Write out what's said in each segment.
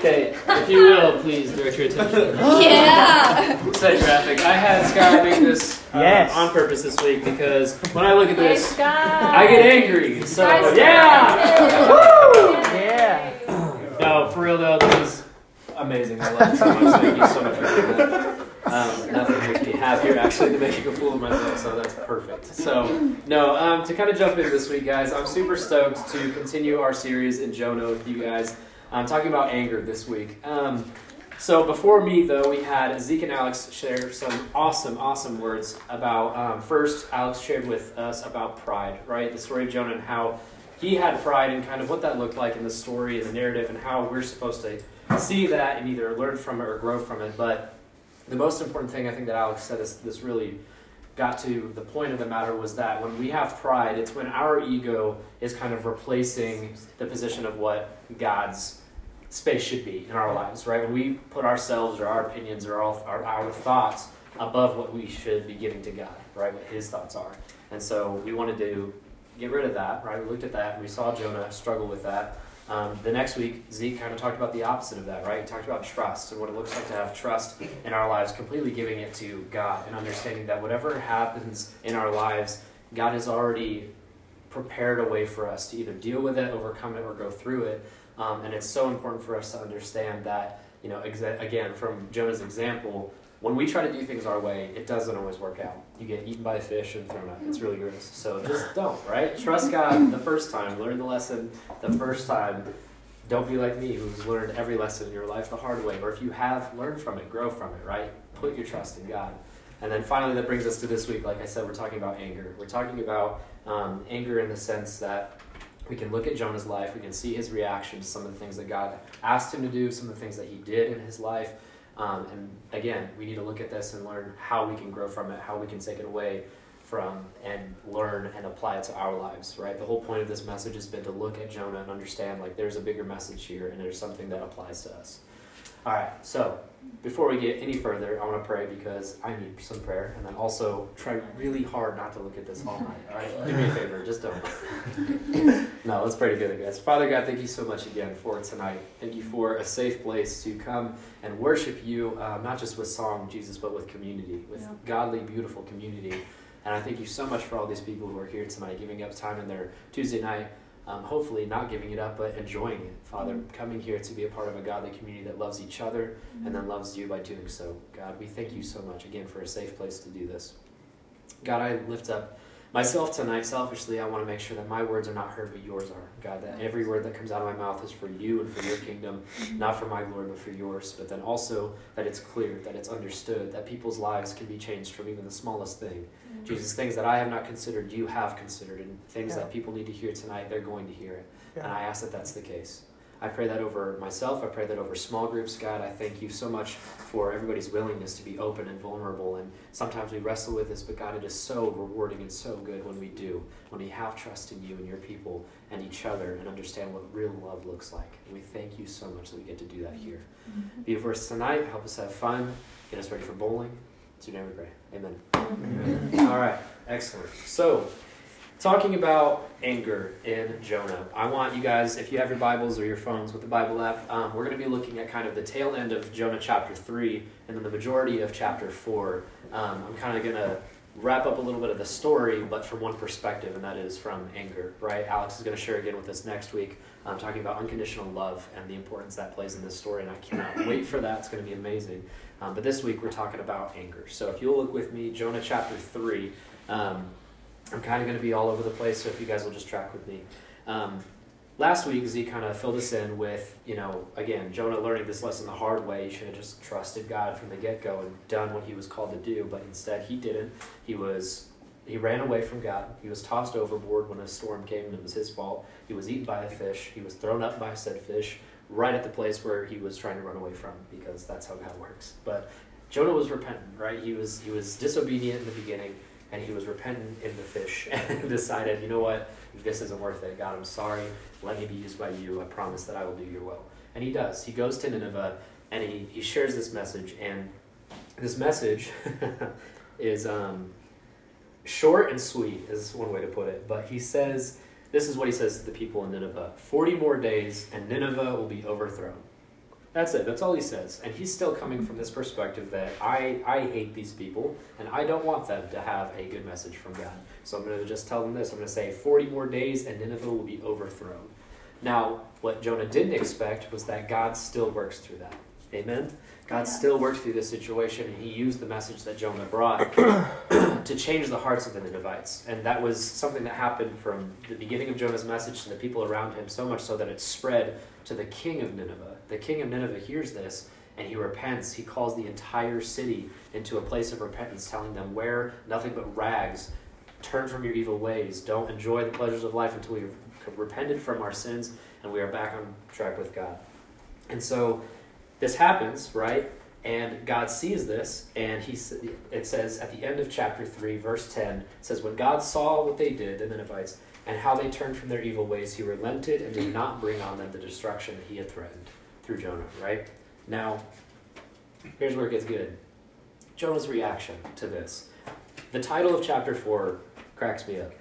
Okay, if you will, please direct your attention. Yeah. Set traffic. I had Scott make this uh, Yes. on purpose this week because when I look at this, Scott. I get angry. So Nice yeah. Woo! Yeah. No, for real though, this is amazing. I love it so much. Thank you so much for doing that. Um, nothing makes me happier actually than making a fool of myself, so that's perfect. So, no, um, to kind of jump in this week, guys, I'm super stoked to continue our series in Jonah with you guys. I'm talking about anger this week. Um, so before me, though, we had Zeke and Alex share some awesome, awesome words about. Um, first, Alex shared with us about pride, right? The story of Jonah and how he had pride and kind of what that looked like in the story and the narrative and how we're supposed to see that and either learn from it or grow from it. But the most important thing I think that Alex said is this really got to the point of the matter was that when we have pride, it's when our ego is kind of replacing the position of what God's space should be in our lives, right? When we put ourselves or our opinions or our, our, thoughts above what we should be giving to God, right? What His thoughts are. And so we wanted to get rid of that, right? We looked at that and we saw Jonah struggle with that. Um, the next week, Zeke kind of talked about the opposite of that, right? He talked about trust and what it looks like to have trust in our lives, completely giving it to God and understanding that whatever happens in our lives, God has already prepared a way for us to either deal with it, overcome it, or go through it. Um, and it's so important for us to understand that, you know, exa- again, from Jonah's example, when we try to do things our way, it doesn't always work out. You get eaten by a fish and thrown out. It's really gross. So just don't, right? Trust God the first time. Learn the lesson the first time. Don't be like me, who's learned every lesson in your life the hard way. Or if you have, learn from it, grow from it, right? Put your trust in God. And then finally, that brings us to this week. Like I said, we're talking about anger. We're talking about um, anger in the sense that we can look at Jonah's life, we can see his reaction to some of the things that God asked him to do, some of the things that he did in his life. Um, and again, we need to look at this and learn how we can grow from it, how we can take it away from and learn and apply it to our lives, right? The whole point of this message has been to look at Jonah and understand like there's a bigger message here and there's something that applies to us. All right, so before we get any further, I want to pray because I need some prayer, and then also try really hard not to look at this all night. All right, do me a favor, just don't. no, let's pray together, guys. Father God, thank you so much again for tonight. Thank you for a safe place to come and worship you, um, not just with song, Jesus, but with community, with Yeah. godly, beautiful community. And I thank you so much for all these people who are here tonight, giving up time in their Tuesday night um, hopefully not giving it up, but enjoying it. Father, coming here to be a part of a godly community that loves each other and then loves you by doing so. God, we thank you so much again for a safe place to do this. God, I lift up myself tonight. Selfishly, I want to make sure that my words are not heard, but yours are. God, that every word that comes out of my mouth is for you and for your kingdom, mm-hmm. not for my glory, but for yours. But then also that it's clear, that it's understood, that people's lives can be changed from even the smallest thing. Mm-hmm. Jesus, things that I have not considered, you have considered, and things Yeah. that people need to hear tonight, they're going to hear it. Yeah. And I ask that that's the case. I pray that over myself. I pray that over small groups, God. I thank you so much for everybody's willingness to be open and vulnerable. And sometimes we wrestle with this, but God, it is so rewarding and so good when we do, when we have trust in you and your people and each other and understand what real love looks like. And we thank you so much that we get to do that here. Mm-hmm. Be with us tonight. Help us have fun. Get us ready for bowling. It's your name we pray. Amen. All right, excellent. So, talking about anger in Jonah, I want you guys, if you have your Bibles or your phones with the Bible app, um, we're going to be looking at kind of the tail end of Jonah chapter 3 and then the majority of chapter 4. Um, I'm kind of going to wrap up a little bit of the story, but from one perspective, and that is from anger, right? Alex is going to share again with us next week, um, talking about unconditional love and the importance that plays in this story, and I cannot wait for that. It's going to be amazing. Um, but this week we're talking about anger. So if you'll look with me, Jonah chapter 3. Um, I'm kind of going to be all over the place, so if you guys will just track with me. Um, last week, Z kind of filled us in with, you know, again, Jonah learning this lesson the hard way. He should have just trusted God from the get go and done what he was called to do, but instead he didn't. He was. He ran away from God. He was tossed overboard when a storm came and it was his fault. He was eaten by a fish. He was thrown up by said fish right at the place where he was trying to run away from because that's how God works. But Jonah was repentant, right? He was he was disobedient in the beginning and he was repentant in the fish and decided, you know what, this isn't worth it. God, I'm sorry. Let me be used by you. I promise that I will do your will. And he does. He goes to Nineveh and he, he shares this message. And this message is um, short and sweet, is one way to put it. But he says, this is what he says to the people in Nineveh 40 more days and Nineveh will be overthrown. That's it. That's all he says. And he's still coming from this perspective that I, I hate these people and I don't want them to have a good message from God. So I'm going to just tell them this. I'm going to say 40 more days and Nineveh will be overthrown. Now, what Jonah didn't expect was that God still works through that. Amen? God still worked through this situation and he used the message that Jonah brought to change the hearts of the Ninevites. And that was something that happened from the beginning of Jonah's message to the people around him, so much so that it spread to the king of Nineveh. The king of Nineveh hears this and he repents. He calls the entire city into a place of repentance, telling them, Wear nothing but rags, turn from your evil ways, don't enjoy the pleasures of life until we've repented from our sins and we are back on track with God. And so this happens, right? And God sees this, and he it says at the end of chapter 3, verse 10, says, When God saw what they did, the Ninevites, and how they turned from their evil ways, he relented and did not bring on them the destruction that he had threatened through Jonah, right? Now, here's where it gets good Jonah's reaction to this. The title of chapter 4 cracks me up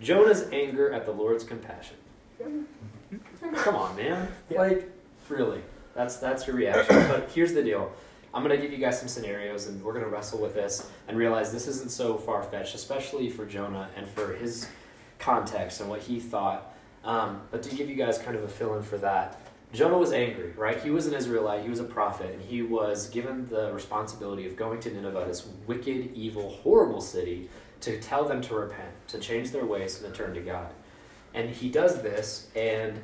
Jonah's anger at the Lord's compassion. Come on, man. Like, really. That's that's your reaction. but here's the deal. I'm going to give you guys some scenarios and we're going to wrestle with this and realize this isn't so far fetched, especially for Jonah and for his context and what he thought. Um, but to give you guys kind of a fill in for that, Jonah was angry, right? He was an Israelite, he was a prophet, and he was given the responsibility of going to Nineveh, this wicked, evil, horrible city, to tell them to repent, to change their ways, and to turn to God. And he does this, and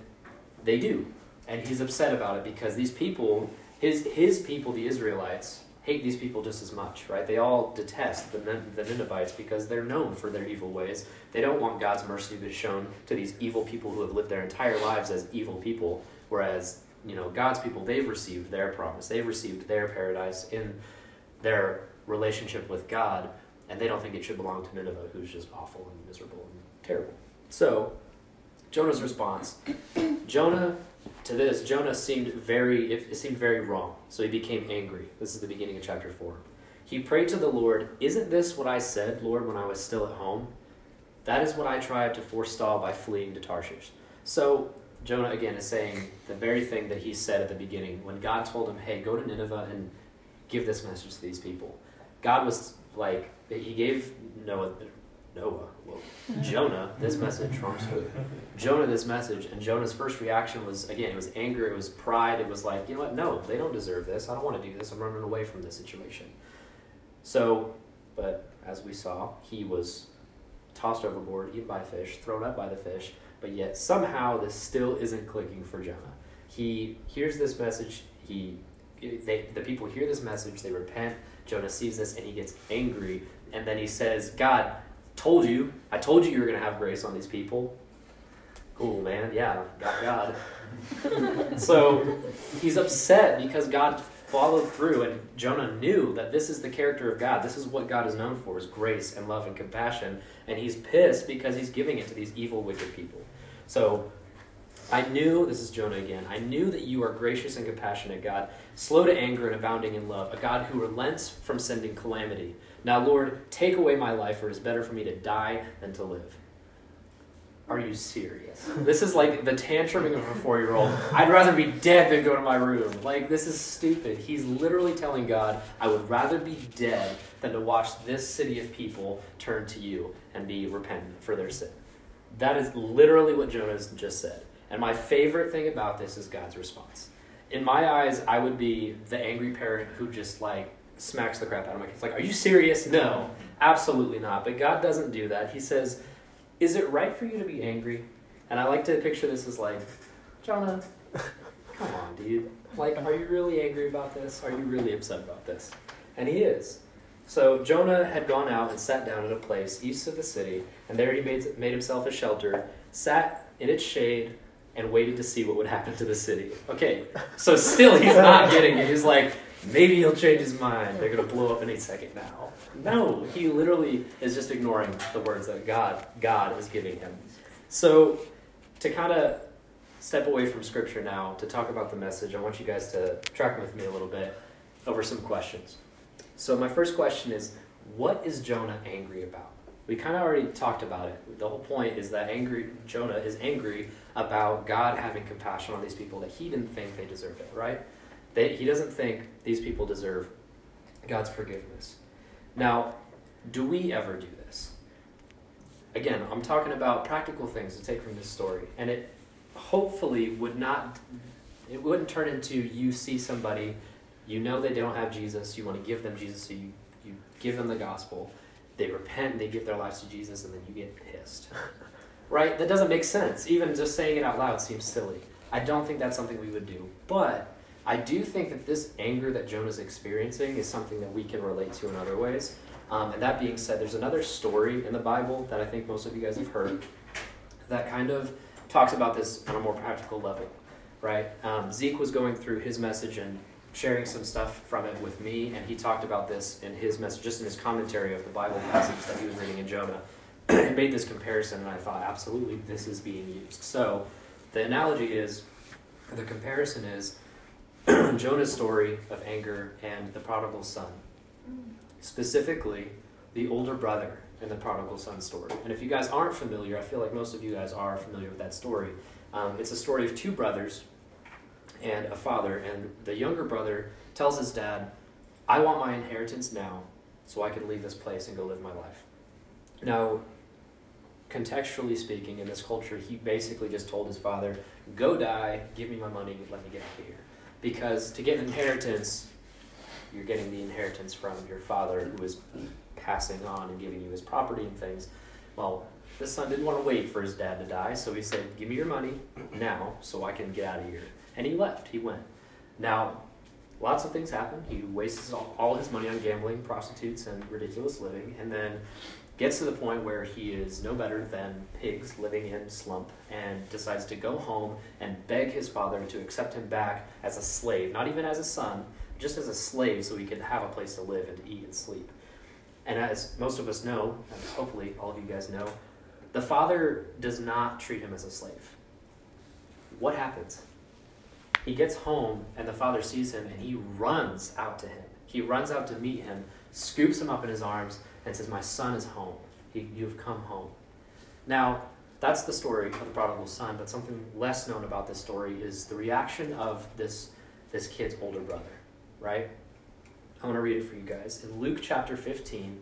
they do. And he's upset about it because these people, his, his people, the Israelites, hate these people just as much, right? They all detest the, the Ninevites because they're known for their evil ways. They don't want God's mercy to be shown to these evil people who have lived their entire lives as evil people, whereas, you know, God's people, they've received their promise. They've received their paradise in their relationship with God, and they don't think it should belong to Nineveh, who's just awful and miserable and terrible. So, Jonah's response Jonah to this, Jonah seemed very, it, seemed very wrong, so he became angry. This is the beginning of chapter 4. He prayed to the Lord, Isn't this what I said, Lord, when I was still at home? That is what I tried to forestall by fleeing to Tarshish. So, Jonah again is saying the very thing that he said at the beginning when God told him, Hey, go to Nineveh and give this message to these people. God was like, he gave Noah, Noah, well, Jonah this message from Jonah this message, and Jonah's first reaction was again, it was anger, it was pride, it was like, you know what, no, they don't deserve this. I don't want to do this. I'm running away from this situation. So, but as we saw, he was tossed overboard, eaten by fish, thrown up by the fish, but yet somehow this still isn't clicking for Jonah. He hears this message, he they, the people hear this message, they repent. Jonah sees this and he gets angry, and then he says, God, told you, I told you you were going to have grace on these people. Cool, man. Yeah, got God. so he's upset because God followed through and Jonah knew that this is the character of God. This is what God is known for is grace and love and compassion. And he's pissed because he's giving it to these evil, wicked people. So I knew, this is Jonah again, I knew that you are gracious and compassionate, God, slow to anger and abounding in love, a God who relents from sending calamity. Now, Lord, take away my life, for it is better for me to die than to live. Are you serious? This is like the tantruming of a four year old. I'd rather be dead than go to my room. Like, this is stupid. He's literally telling God, I would rather be dead than to watch this city of people turn to you and be repentant for their sin. That is literally what Jonah just said. And my favorite thing about this is God's response. In my eyes, I would be the angry parent who just like smacks the crap out of my kids. Like, are you serious? No, absolutely not. But God doesn't do that. He says, Is it right for you to be angry? And I like to picture this as like, Jonah, come on, dude. Like, are you really angry about this? Are you really upset about this? And he is. So Jonah had gone out and sat down at a place east of the city, and there he made, made himself a shelter, sat in its shade, and waited to see what would happen to the city. Okay, so still he's not getting it. He's like, maybe he'll change his mind. They're going to blow up any second now. No, he literally is just ignoring the words that God God is giving him. So to kind of step away from scripture now to talk about the message, I want you guys to track with me a little bit over some questions. So my first question is, what is Jonah angry about? We kind of already talked about it. The whole point is that angry Jonah is angry about God having compassion on these people that he didn't think they deserved it, right? They, he doesn't think these people deserve God's forgiveness. Now, do we ever do this? Again, I'm talking about practical things to take from this story, and it hopefully would not it wouldn't turn into you see somebody, you know they don't have Jesus, you want to give them Jesus, so you, you give them the gospel, they repent, they give their lives to Jesus, and then you get pissed. right? That doesn't make sense. Even just saying it out loud seems silly. I don't think that's something we would do. But I do think that this anger that Jonah's experiencing is something that we can relate to in other ways. Um, and that being said, there's another story in the Bible that I think most of you guys have heard that kind of talks about this on a more practical level right? Um, Zeke was going through his message and sharing some stuff from it with me, and he talked about this in his message, just in his commentary of the Bible passage that he was reading in Jonah. he made this comparison, and I thought, absolutely, this is being used. So the analogy is, the comparison is Jonah's story of anger and the prodigal son. Specifically, the older brother in the prodigal son story. And if you guys aren't familiar, I feel like most of you guys are familiar with that story. Um, it's a story of two brothers and a father, and the younger brother tells his dad, I want my inheritance now so I can leave this place and go live my life. Now, contextually speaking, in this culture, he basically just told his father, Go die, give me my money, let me get out of here. Because to get an inheritance, you're getting the inheritance from your father who is passing on and giving you his property and things. Well, this son didn't want to wait for his dad to die, so he said, Give me your money now so I can get out of here. And he left. He went. Now, lots of things happen. He wastes all, all his money on gambling, prostitutes, and ridiculous living, and then gets to the point where he is no better than pigs living in slump and decides to go home and beg his father to accept him back as a slave, not even as a son, just as a slave so he could have a place to live and to eat and sleep. And as most of us know, and hopefully all of you guys know, the father does not treat him as a slave. What happens? He gets home, and the father sees him, and he runs out to him. He runs out to meet him, scoops him up in his arms, and says, My son is home. He, you've come home. Now, that's the story of the prodigal son, but something less known about this story is the reaction of this, this kid's older brother, right? I want to read it for you guys. In Luke chapter 15,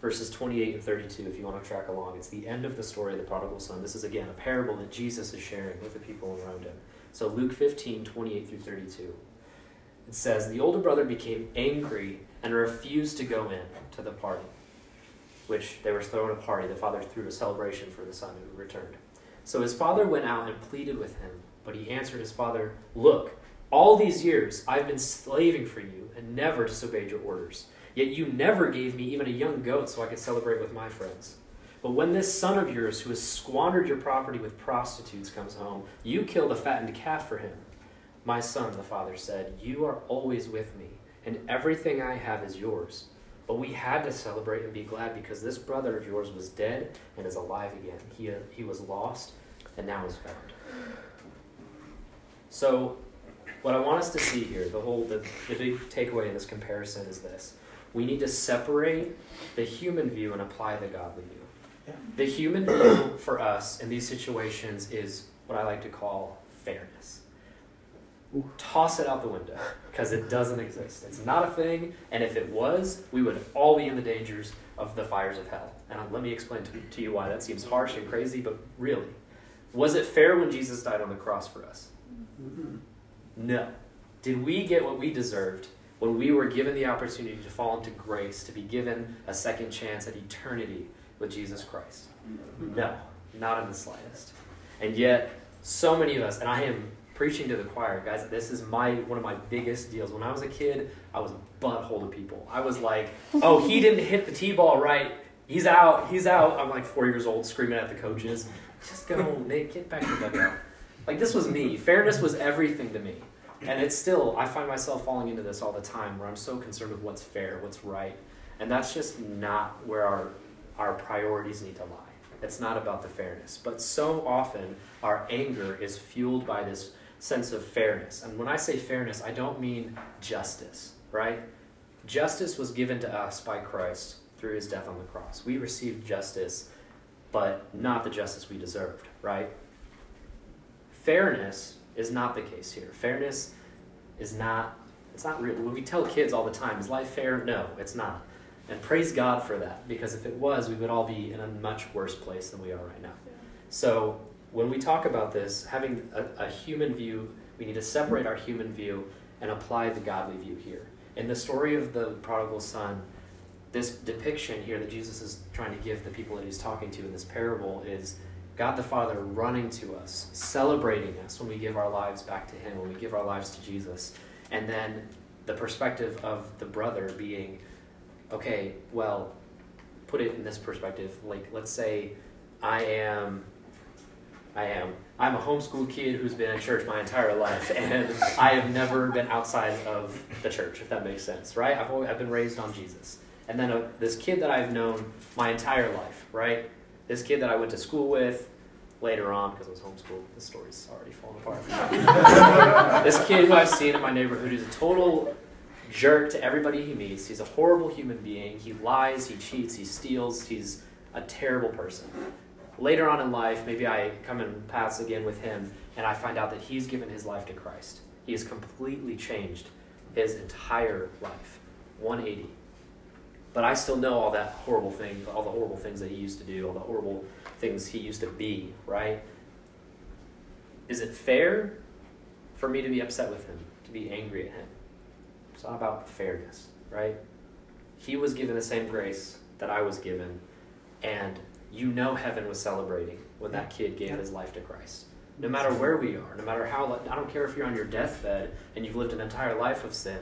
verses 28 and 32, if you want to track along, it's the end of the story of the prodigal son. This is, again, a parable that Jesus is sharing with the people around him. So Luke 15, 28 through 32. It says, The older brother became angry and refused to go in to the party, which they were throwing a party. The father threw a celebration for the son who returned. So his father went out and pleaded with him, but he answered his father, Look, all these years I've been slaving for you and never disobeyed your orders. Yet you never gave me even a young goat so I could celebrate with my friends. But when this son of yours, who has squandered your property with prostitutes, comes home, you kill the fattened calf for him. My son, the father said, You are always with me, and everything I have is yours. But we had to celebrate and be glad because this brother of yours was dead and is alive again. He, uh, he was lost and now is found. So, what I want us to see here, the whole the, the big takeaway in this comparison is this. We need to separate the human view and apply the godly view. The human view for us in these situations is what I like to call fairness. Toss it out the window because it doesn't exist. It's not a thing, and if it was, we would all be in the dangers of the fires of hell. And uh, let me explain to, to you why that seems harsh and crazy, but really, was it fair when Jesus died on the cross for us? No. Did we get what we deserved when we were given the opportunity to fall into grace, to be given a second chance at eternity with Jesus Christ? No, not in the slightest. And yet, so many of us, and I am preaching to the choir, guys, this is my one of my biggest deals. When I was a kid, I was a butthole to people. I was like, oh, he didn't hit the T ball right. He's out. He's out. I'm like four years old, screaming at the coaches. Just go, Nate, get back to the dugout. Like, this was me. Fairness was everything to me. And it's still, I find myself falling into this all the time where I'm so concerned with what's fair, what's right. And that's just not where our our priorities need to lie. It's not about the fairness. But so often, our anger is fueled by this sense of fairness. And when I say fairness, I don't mean justice, right? Justice was given to us by Christ through his death on the cross. We received justice, but not the justice we deserved, right? Fairness is not the case here. Fairness is not It's not real. When we tell kids all the time, is life fair? No, it's not. And praise God for that, because if it was, we would all be in a much worse place than we are right now. So when we talk about this, having a, a human view, we need to separate our human view and apply the godly view here. In the story of the prodigal son, this depiction here that Jesus is trying to give the people that he's talking to in this parable is God the Father running to us, celebrating us when we give our lives back to Him, when we give our lives to Jesus. And then the perspective of the brother being, okay, well, put it in this perspective. Like, let's say I am, I am, I'm a homeschooled kid who's been in church my entire life, and I have never been outside of the church, if that makes sense, right? I've, always, I've been raised on Jesus. And then a, this kid that I've known my entire life, right? This kid that I went to school with, later on because I was homeschooled. This story's already falling apart. this kid who I've seen in my neighborhood is a total jerk to everybody he meets. He's a horrible human being. He lies, he cheats, he steals. He's a terrible person. Later on in life, maybe I come in paths again with him and I find out that he's given his life to Christ. He has completely changed his entire life. 180. But I still know all that horrible thing, all the horrible things that he used to do, all the horrible things he used to be, right? Is it fair for me to be upset with him, to be angry at him? It's not about fairness, right? He was given the same grace that I was given, and you know heaven was celebrating when that kid gave his life to Christ. No matter where we are, no matter how, I don't care if you're on your deathbed and you've lived an entire life of sin,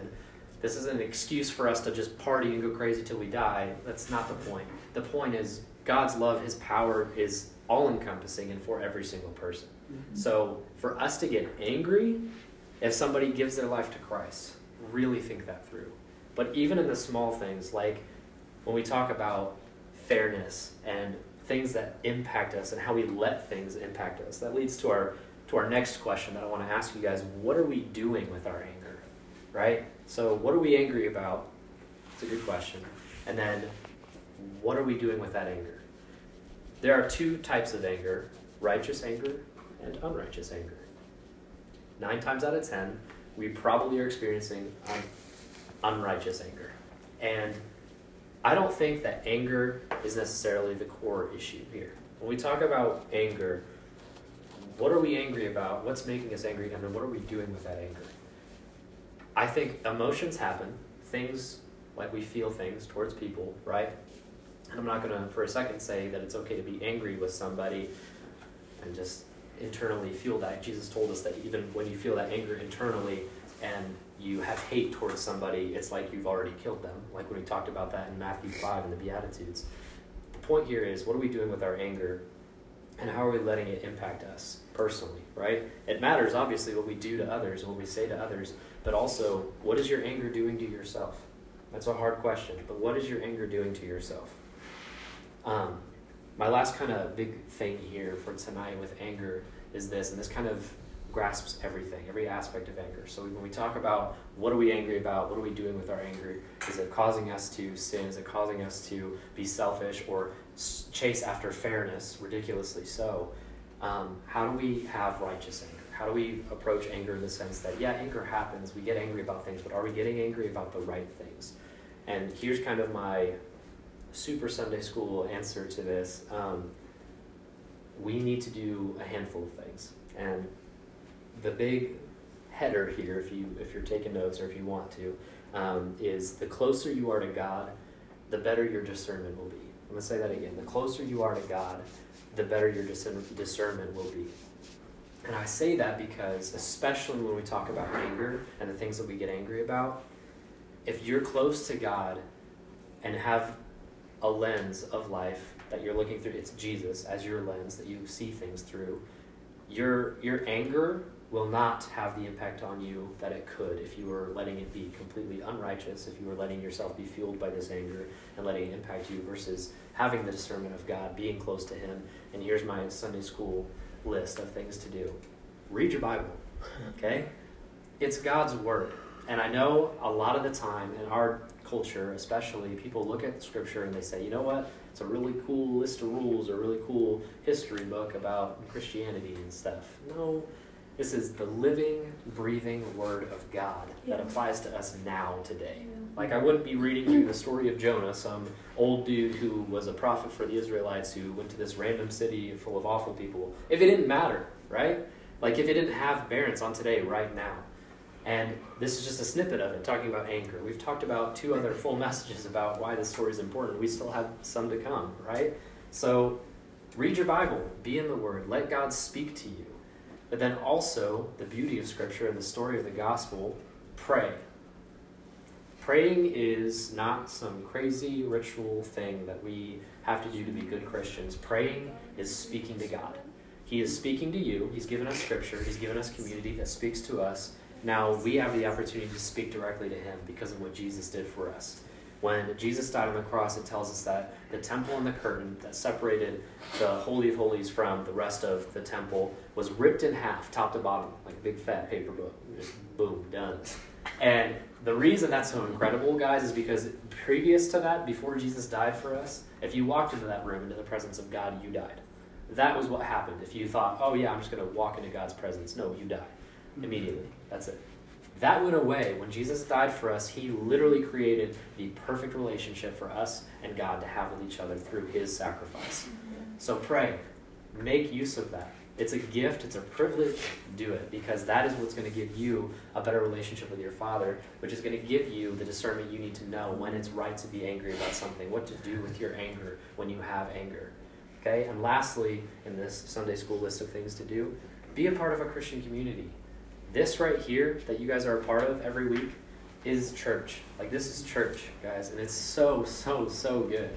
this isn't an excuse for us to just party and go crazy till we die. That's not the point. The point is God's love, His power is all encompassing and for every single person. Mm-hmm. So for us to get angry if somebody gives their life to Christ, really think that through. But even in the small things, like when we talk about fairness and things that impact us and how we let things impact us, that leads to our to our next question that I want to ask you guys. What are we doing with our anger? Right? So what are we angry about? It's a good question. And then what are we doing with that anger? There are two types of anger righteous anger and unrighteous anger. Nine times out of ten, we probably are experiencing un- unrighteous anger. And I don't think that anger is necessarily the core issue here. When we talk about anger, what are we angry about? What's making us angry? And then what are we doing with that anger? I think emotions happen, things like we feel things towards people, right? And I'm not going to, for a second, say that it's okay to be angry with somebody and just internally feel that. Jesus told us that even when you feel that anger internally and you have hate towards somebody, it's like you've already killed them. Like when we talked about that in Matthew 5 in the Beatitudes. The point here is what are we doing with our anger and how are we letting it impact us personally, right? It matters, obviously, what we do to others and what we say to others, but also what is your anger doing to yourself? That's a hard question, but what is your anger doing to yourself? Um, my last kind of big thing here for tonight with anger is this, and this kind of grasps everything, every aspect of anger. So when we talk about what are we angry about, what are we doing with our anger, is it causing us to sin? Is it causing us to be selfish or chase after fairness, ridiculously so? Um, how do we have righteous anger? How do we approach anger in the sense that, yeah, anger happens, we get angry about things, but are we getting angry about the right things? And here's kind of my super Sunday school answer to this. Um, we need to do a handful of things, and the big header here, if you if you're taking notes or if you want to, um, is the closer you are to God, the better your discernment will be. I'm gonna say that again. The closer you are to God, the better your discernment will be. And I say that because, especially when we talk about anger and the things that we get angry about, if you're close to God and have a lens of life that you're looking through, it's Jesus as your lens that you see things through, your, your anger will not have the impact on you that it could if you were letting it be completely unrighteous, if you were letting yourself be fueled by this anger and letting it impact you versus having the discernment of God, being close to Him. And here's my Sunday school list of things to do read your Bible, okay? It's God's Word. And I know a lot of the time in our culture, especially, people look at Scripture and they say, you know what? It's a really cool list of rules, a really cool history book about Christianity and stuff. No, This is the living, breathing Word of God that applies to us now, today. Like, I wouldn't be reading you the story of Jonah, some old dude who was a prophet for the Israelites who went to this random city full of awful people, if it didn't matter, right? Like, if it didn't have bearance on today, right now. And this is just a snippet of it, talking about anger. We've talked about two other full messages about why this story is important. We still have some to come, right? So, read your Bible, be in the Word, let God speak to you. But then also, the beauty of Scripture and the story of the gospel, pray. Praying is not some crazy ritual thing that we have to do to be good Christians. Praying is speaking to God. He is speaking to you. He's given us Scripture. He's given us community that speaks to us. Now we have the opportunity to speak directly to Him because of what Jesus did for us. When Jesus died on the cross, it tells us that the temple and the curtain that separated the Holy of Holies from the rest of the temple was ripped in half, top to bottom, like a big fat paper book. Just boom, done. And the reason that's so incredible, guys, is because previous to that, before Jesus died for us, if you walked into that room, into the presence of God, you died. That was what happened. If you thought, oh yeah, I'm just going to walk into God's presence, no, you die immediately. That's it. That went away. When Jesus died for us, he literally created the perfect relationship for us and God to have with each other through his sacrifice. So pray. Make use of that. It's a gift, it's a privilege. Do it because that is what's going to give you a better relationship with your Father, which is going to give you the discernment you need to know when it's right to be angry about something, what to do with your anger when you have anger. Okay? And lastly, in this Sunday school list of things to do, be a part of a Christian community. This right here that you guys are a part of every week is church. Like this is church, guys, and it's so so so good.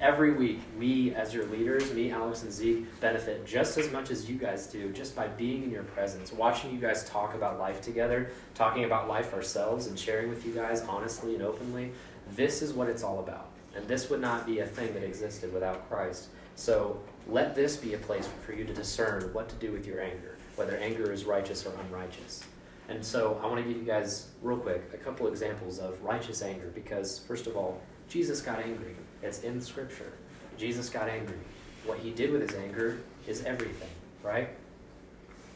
Every week, we as your leaders, me, Alex, and Zeke, benefit just as much as you guys do just by being in your presence, watching you guys talk about life together, talking about life ourselves, and sharing with you guys honestly and openly. This is what it's all about. And this would not be a thing that existed without Christ. So let this be a place for you to discern what to do with your anger, whether anger is righteous or unrighteous. And so I want to give you guys, real quick, a couple examples of righteous anger because, first of all, Jesus got angry. It's in Scripture. Jesus got angry. What he did with his anger is everything, right?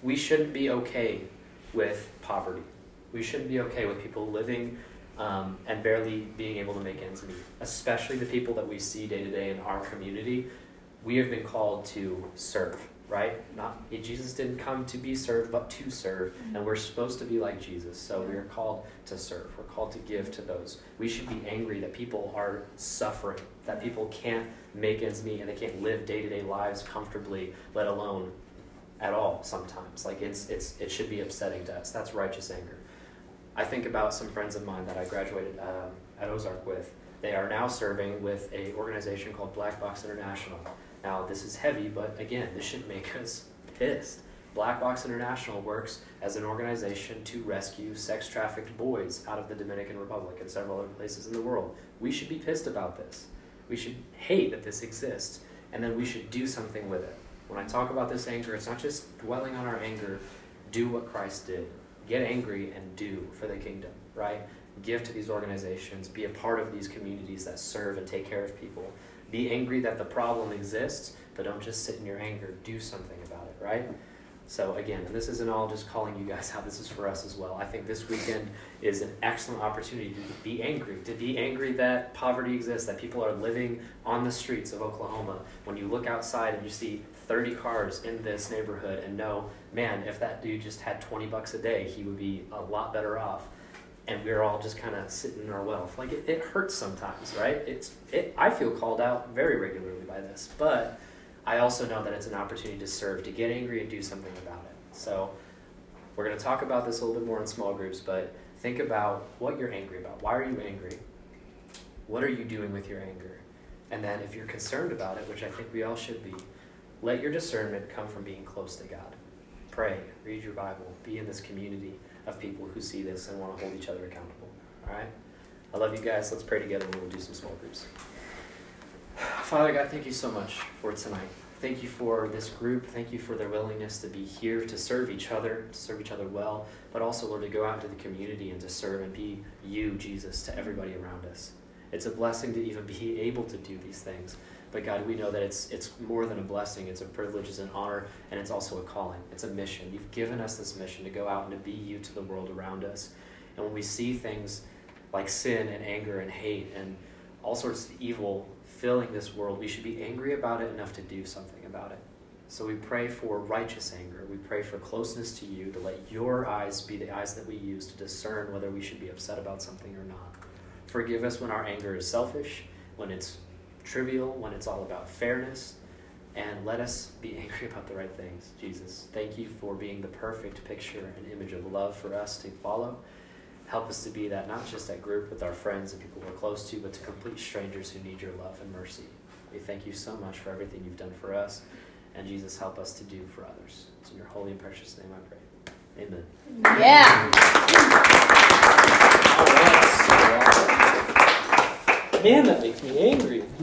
We shouldn't be okay with poverty. We shouldn't be okay with people living um, and barely being able to make ends meet, especially the people that we see day to day in our community. We have been called to serve, right? Not Jesus didn't come to be served, but to serve, and we're supposed to be like Jesus. So we are called to serve. We're called to give to those. We should be angry that people are suffering, that people can't make ends meet, and they can't live day to day lives comfortably, let alone at all. Sometimes, like it's it's it should be upsetting to us. That's righteous anger. I think about some friends of mine that I graduated um, at Ozark with. They are now serving with a organization called Black Box International. Now, this is heavy, but again, this should make us pissed. Black Box International works as an organization to rescue sex trafficked boys out of the Dominican Republic and several other places in the world. We should be pissed about this. We should hate that this exists, and then we should do something with it. When I talk about this anger, it's not just dwelling on our anger, do what Christ did. Get angry and do for the kingdom, right? Give to these organizations, be a part of these communities that serve and take care of people. Be angry that the problem exists, but don't just sit in your anger. Do something about it, right? So, again, and this isn't all just calling you guys out, this is for us as well. I think this weekend is an excellent opportunity to be angry, to be angry that poverty exists, that people are living on the streets of Oklahoma. When you look outside and you see 30 cars in this neighborhood and know, man, if that dude just had 20 bucks a day, he would be a lot better off. And we're all just kind of sitting in our wealth. Like it, it hurts sometimes, right? It's it. I feel called out very regularly by this, but I also know that it's an opportunity to serve, to get angry and do something about it. So we're going to talk about this a little bit more in small groups, but think about what you're angry about. Why are you angry? What are you doing with your anger? And then if you're concerned about it, which I think we all should be, let your discernment come from being close to God. Pray, read your Bible, be in this community of people who see this and want to hold each other accountable. All right? I love you guys. Let's pray together and we'll do some small groups. Father God, thank you so much for tonight. Thank you for this group. Thank you for their willingness to be here to serve each other, to serve each other well, but also, Lord, to go out into the community and to serve and be you, Jesus, to everybody around us. It's a blessing to even be able to do these things. But God, we know that it's it's more than a blessing. It's a privilege, it's an honor, and it's also a calling. It's a mission. You've given us this mission to go out and to be you to the world around us. And when we see things like sin and anger and hate and all sorts of evil filling this world, we should be angry about it enough to do something about it. So we pray for righteous anger. We pray for closeness to you, to let your eyes be the eyes that we use to discern whether we should be upset about something or not. Forgive us when our anger is selfish, when it's trivial, when it's all about fairness, and let us be angry about the right things. Jesus, thank you for being the perfect picture and image of love for us to follow. Help us to be that not just at group with our friends and people we're close to, but to complete strangers who need your love and mercy. We thank you so much for everything you've done for us, and Jesus, help us to do for others. It's in your holy and precious name I pray. Amen. Yeah. All right. Man, that makes me angry.